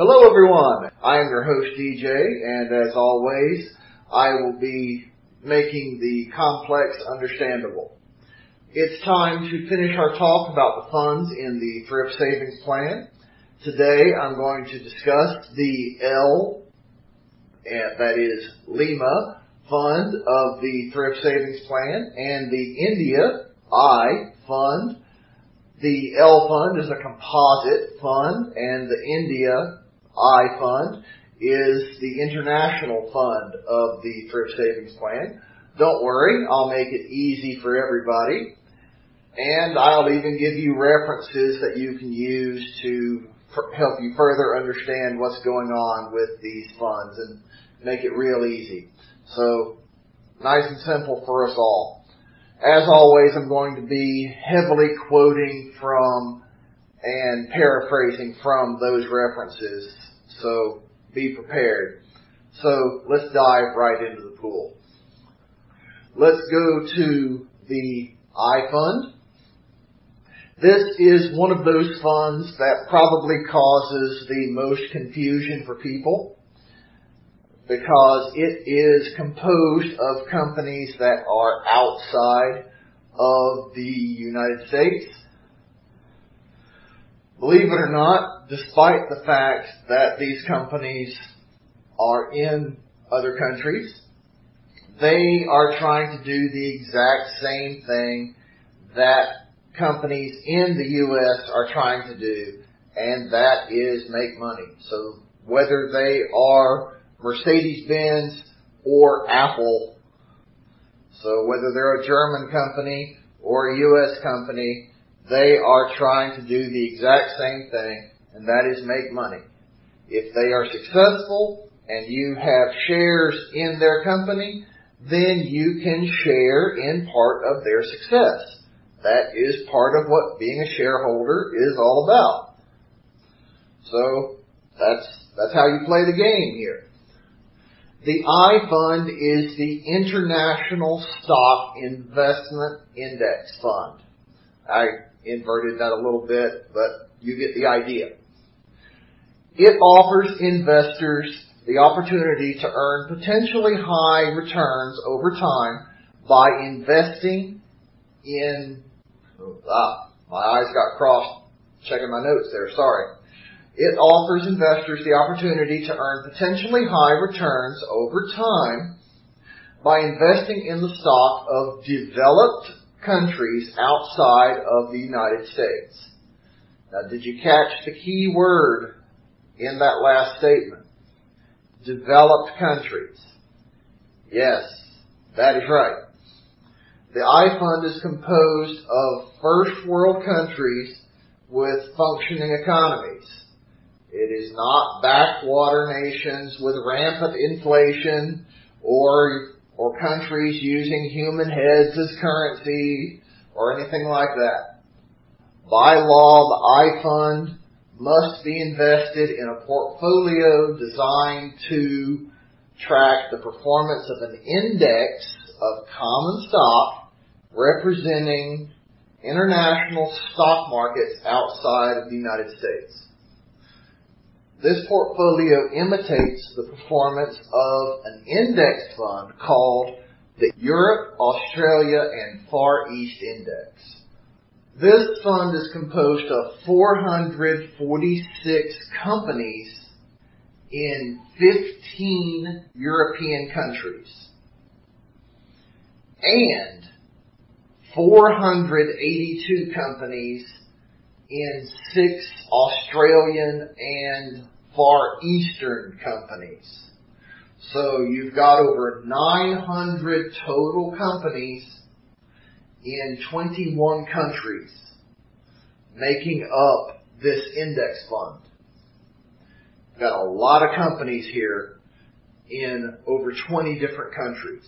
Hello everyone. I am your host DJ and as always, I will be making the complex understandable. It's time to finish our talk about the funds in the thrift savings plan. Today I'm going to discuss the L, that is Lima, fund of the thrift savings plan and the India I fund. The L fund is a composite fund and the India I fund is the international fund of the thrift savings plan. Don't worry, I'll make it easy for everybody. And I'll even give you references that you can use to help you further understand what's going on with these funds and make it real easy. So, nice and simple for us all. As always, I'm going to be heavily quoting from and paraphrasing from those references. So be prepared. So let's dive right into the pool. Let's go to the I fund. This is one of those funds that probably causes the most confusion for people because it is composed of companies that are outside of the United States. Believe it or not, despite the fact that these companies are in other countries, they are trying to do the exact same thing that companies in the U.S. are trying to do, and that is make money. So whether they are Mercedes-Benz or Apple. So whether they're a German company or a U.S. company, they are trying to do the exact same thing, and that is make money. If they are successful and you have shares in their company, then you can share in part of their success. That is part of what being a shareholder is all about. So that's that's how you play the game here. The I fund is the International Stock Investment Index Fund. I inverted that a little bit, but you get the idea. It offers investors the opportunity to earn potentially high returns over time by investing in, ah, my eyes got crossed checking my notes there, sorry. It offers investors the opportunity to earn potentially high returns over time by investing in the stock of developed countries outside of the United States. Now, did you catch the key word in that last statement? Developed countries. Yes, that is right. The I fund is composed of first world countries with functioning economies. It is not backwater nations with rampant inflation or or countries using human heads as currency or anything like that. By law, the I fund must be invested in a portfolio designed to track the performance of an index of common stock representing international stock markets outside of the United States. This portfolio imitates the performance of an index fund called the Europe, Australia, and Far East Index. This fund is composed of 446 companies in 15 European countries and 482 companies in six Australian and Far Eastern companies. So you've got over 900 total companies in 21 countries making up this index fund. Got a lot of companies here in over 20 different countries.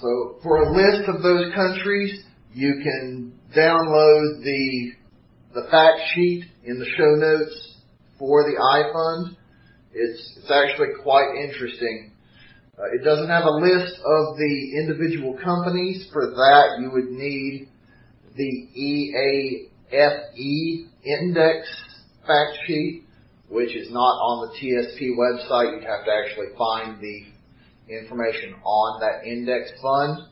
So for a list of those countries, you can download the the fact sheet in the show notes for the I fund. It's it's actually quite interesting. Uh, it doesn't have a list of the individual companies. For that, you would need the EAFE index fact sheet, which is not on the TSP website. You'd have to actually find the information on that index fund.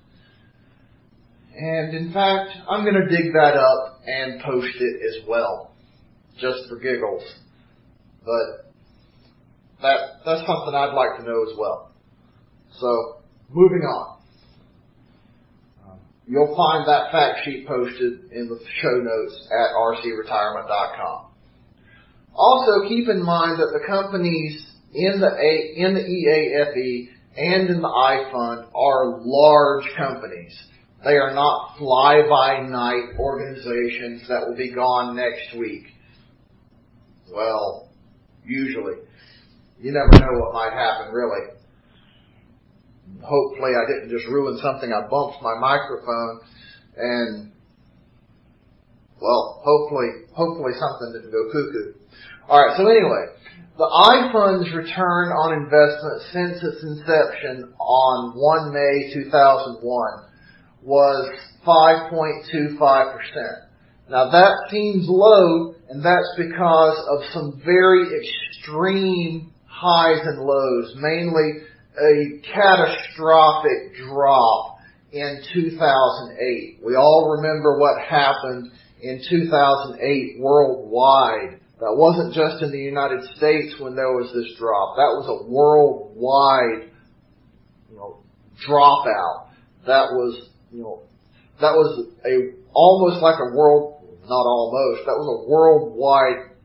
And in fact, I'm going to dig that up and post it as well, just for giggles. But that that's something I'd like to know as well. So moving on. You'll find that fact sheet posted in the show notes at rcretirement.com. Also, keep in mind that the companies in the A, in the EAFE and in the iFund are large companies. They are not fly-by-night organizations that will be gone next week. Well, usually. You never know what might happen, really. Hopefully I didn't just ruin something. I bumped my microphone and, well, hopefully, hopefully something didn't go cuckoo. Alright, so anyway, the iFund's return on investment since its inception on 1 May 2001 was 5.25%. Now that seems low, and that's because of some very extreme highs and lows, mainly a catastrophic drop in 2008. We all remember what happened in 2008 worldwide. That wasn't just in the United States when there was this drop. That was a worldwide, you know, dropout. That was, you know, that was a almost like a world, not almost. That was a worldwide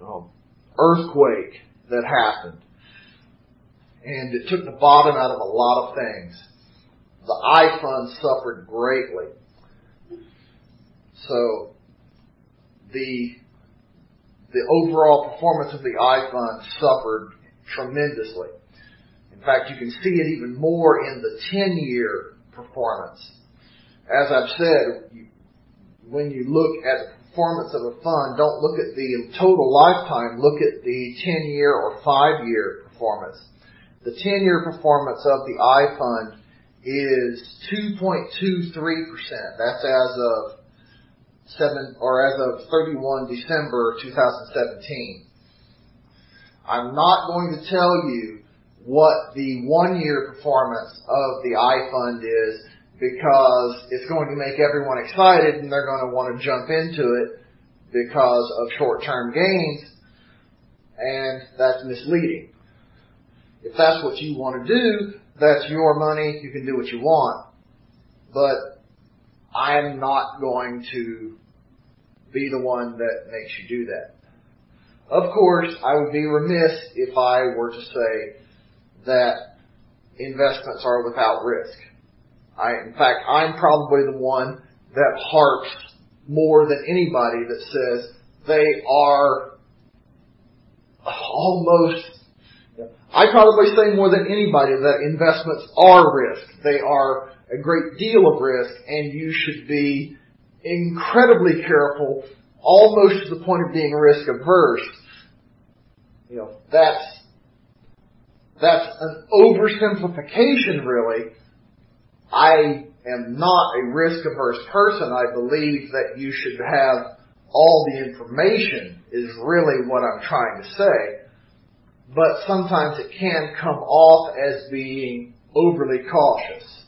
know, earthquake that happened, and it took the bottom out of a lot of things. The iFund suffered greatly. So the the overall performance of the iFund suffered tremendously. In fact, you can see it even more in the 10-year performance. As I've said, when you look at the performance of a fund, don't look at the total lifetime, look at the 10-year or 5-year performance. The 10-year performance of the I fund is 2.23%. That's as of seven or as of 31 December 2017. I'm not going to tell you what the one year performance of the iFund is because it's going to make everyone excited and they're going to want to jump into it because of short term gains and that's misleading. If that's what you want to do, that's your money, you can do what you want. But I'm not going to be the one that makes you do that. Of course, I would be remiss if I were to say that investments are without risk. I, in fact, I'm probably the one that harps more than anybody that says they are almost I probably say more than anybody that investments are risk. They are a great deal of risk and you should be incredibly careful, almost to the point of being risk averse. You know, that's, that's an oversimplification really. I am not a risk averse person. I believe that you should have all the information is really what I'm trying to say. But sometimes it can come off as being overly cautious.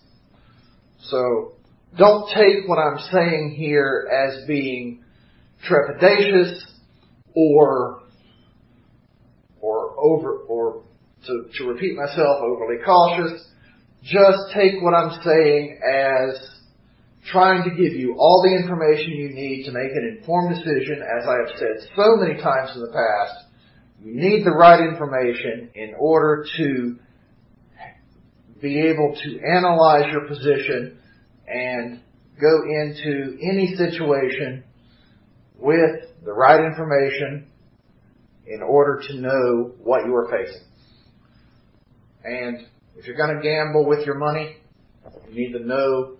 So don't take what I'm saying here as being trepidatious or or over to, to repeat myself, overly cautious. Just take what I'm saying as trying to give you all the information you need to make an informed decision, as I have said so many times in the past. You need the right information in order to be able to analyze your position and go into any situation with the right information in order to know what you are facing. And if you're going to gamble with your money, you need to know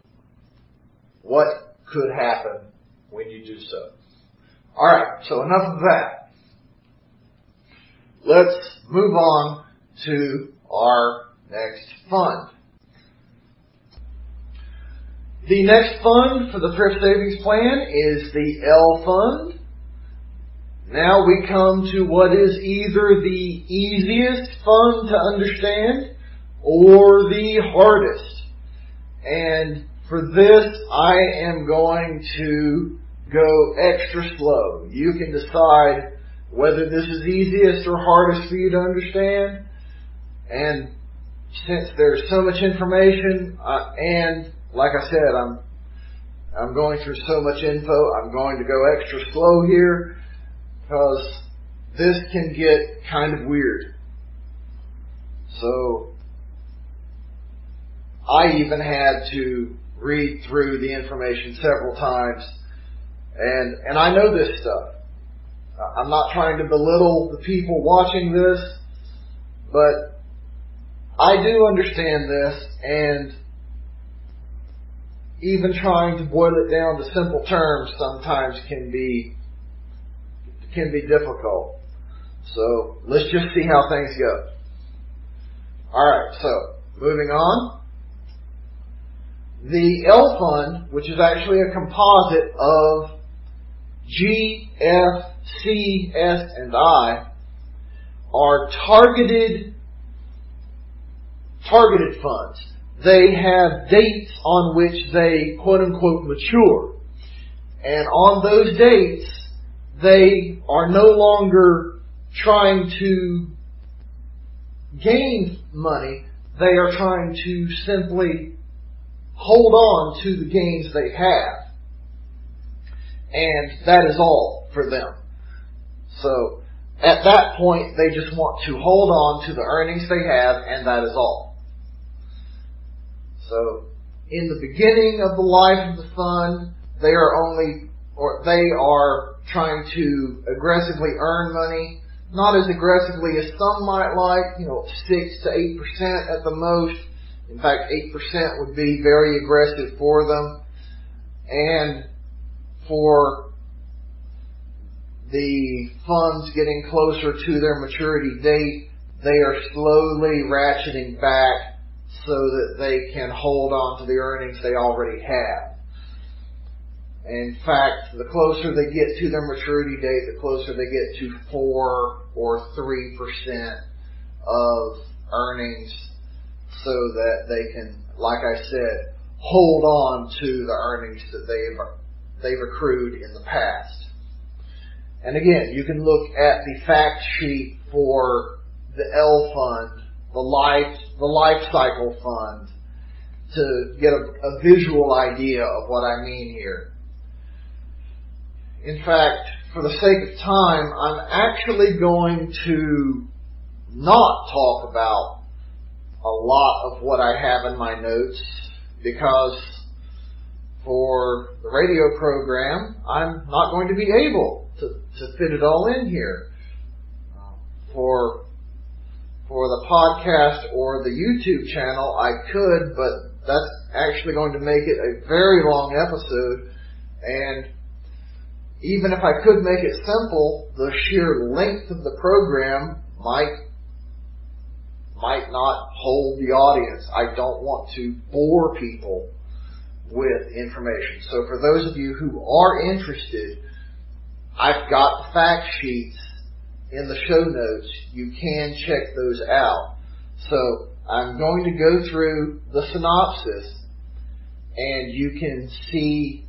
what could happen when you do so. Alright, so enough of that. Let's move on to our next fund. The next fund for the Thrift Savings Plan is the L Fund. Now we come to what is either the easiest fun to understand or the hardest. And for this, I am going to go extra slow. You can decide whether this is easiest or hardest for you to understand. And since there's so much information, uh, and like I said, I'm I'm going through so much info. I'm going to go extra slow here because this can get kind of weird. So I even had to read through the information several times and and I know this stuff. I'm not trying to belittle the people watching this, but I do understand this and even trying to boil it down to simple terms sometimes can be can be difficult. So let's just see how things go. Alright, so moving on. The L fund, which is actually a composite of G, F, C, S, and I, are targeted targeted funds they have dates on which they quote unquote mature. And on those dates, they are no longer trying to gain money. They are trying to simply hold on to the gains they have. And that is all for them. So, at that point, they just want to hold on to the earnings they have, and that is all. So, in the beginning of the life of the fund, they are only, or they are trying to aggressively earn money, not as aggressively as some might like, you know, 6 to 8% at the most. In fact, 8% would be very aggressive for them. And for the funds getting closer to their maturity date, they are slowly ratcheting back so that they can hold on to the earnings they already have. In fact, the closer they get to their maturity date, the closer they get to 4 or 3% of earnings so that they can, like I said, hold on to the earnings that they've, they've accrued in the past. And again, you can look at the fact sheet for the L fund the life, the life cycle fund to get a, a visual idea of what I mean here. In fact, for the sake of time, I'm actually going to not talk about a lot of what I have in my notes because for the radio program, I'm not going to be able to, to fit it all in here. For for the podcast or the YouTube channel, I could, but that's actually going to make it a very long episode. And even if I could make it simple, the sheer length of the program might might not hold the audience. I don't want to bore people with information. So for those of you who are interested, I've got the fact sheets in the show notes. You can check those out. So I'm going to go through the synopsis and you can see,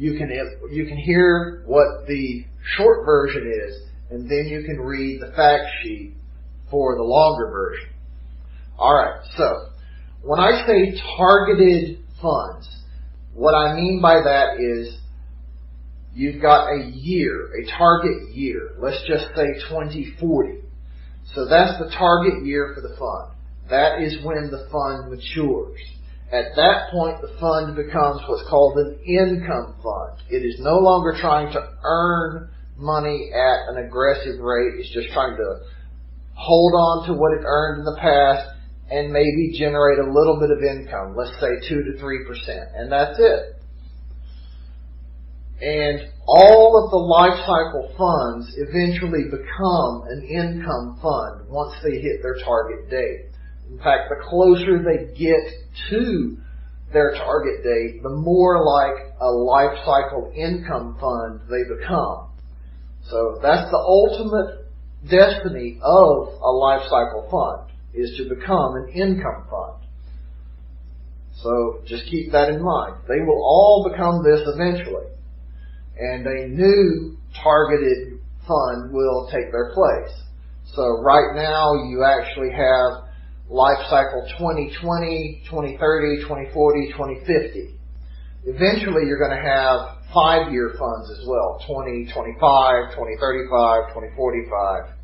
you can, you can hear what the short version is and then you can read the fact sheet for the longer version. Alright, so when I say targeted funds, what I mean by that is you've got a year, a target year. Let's just say 2040. So that's the target year for the fund. That is when the fund matures. At that point, the fund becomes what's called an income fund. It is no longer trying to earn money at an aggressive rate. It's just trying to hold on to what it earned in the past and maybe generate a little bit of income. Let's say 2 to 3%. And that's it. And all of the life cycle funds eventually become an income fund once they hit their target date. In fact, the closer they get to their target date, the more like a life cycle income fund they become. So that's the ultimate destiny of a life cycle fund is to become an income fund. So just keep that in mind. They will all become this eventually. And a new targeted fund will take their place. So right now you actually have life cycle 2020, 2030, 2040, 2050. Eventually you're going to have five year funds as well, 2025, 2035, 2045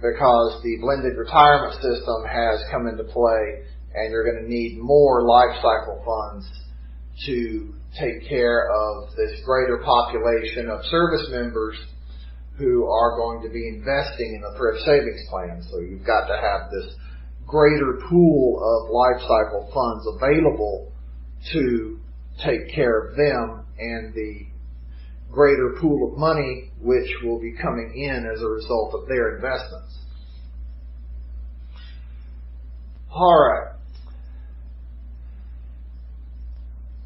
because the blended retirement system has come into play and you're going to need more life cycle funds to take care of this greater population of service members who are going to be investing in the thrift savings plan. So you've got to have this greater pool of life cycle funds available to take care of them and the greater pool of money which will be coming in as a result of their investments. Alright.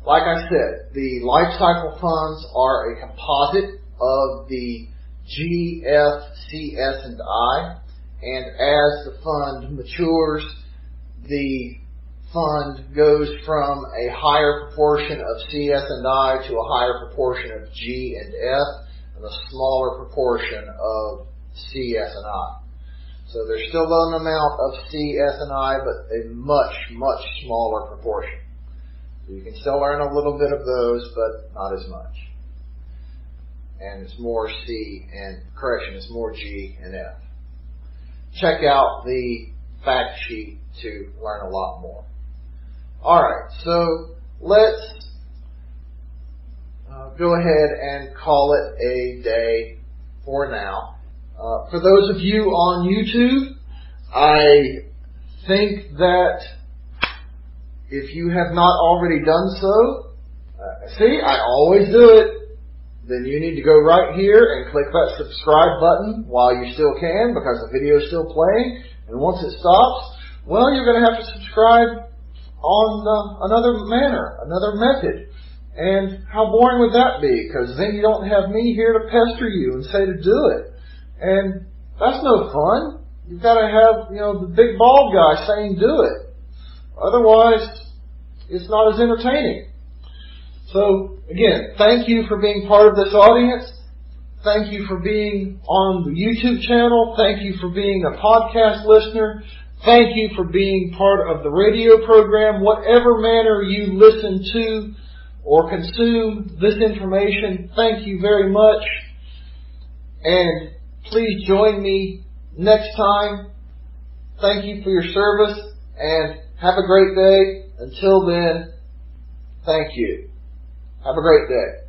Like I said, the life cycle funds are a composite of the G, F, C, S, and I. And as the fund matures, the fund goes from a higher proportion of C, S, and I to a higher proportion of G and F, and a smaller proportion of C, S, and I. So there's still an amount of C, S, and I, but a much, much smaller proportion. So you can still learn a little bit of those, but not as much. And it's more C and, correction, it's more G and F. Check out the fact sheet to learn a lot more. Alright, so let's uh, go ahead and call it a day for now. Uh, for those of you on YouTube, I think that if you have not already done so, uh, see, I always do it. Then you need to go right here and click that subscribe button while you still can because the video is still playing. And once it stops, well, you're going to have to subscribe on uh, another manner, another method. And how boring would that be? Because then you don't have me here to pester you and say to do it. And that's no fun. You've got to have, you know, the big bald guy saying do it. Otherwise, it's not as entertaining. So, again, thank you for being part of this audience. Thank you for being on the YouTube channel. Thank you for being a podcast listener. Thank you for being part of the radio program. Whatever manner you listen to or consume this information, thank you very much. And please join me next time. Thank you for your service and have a great day. Until then, thank you. Have a great day.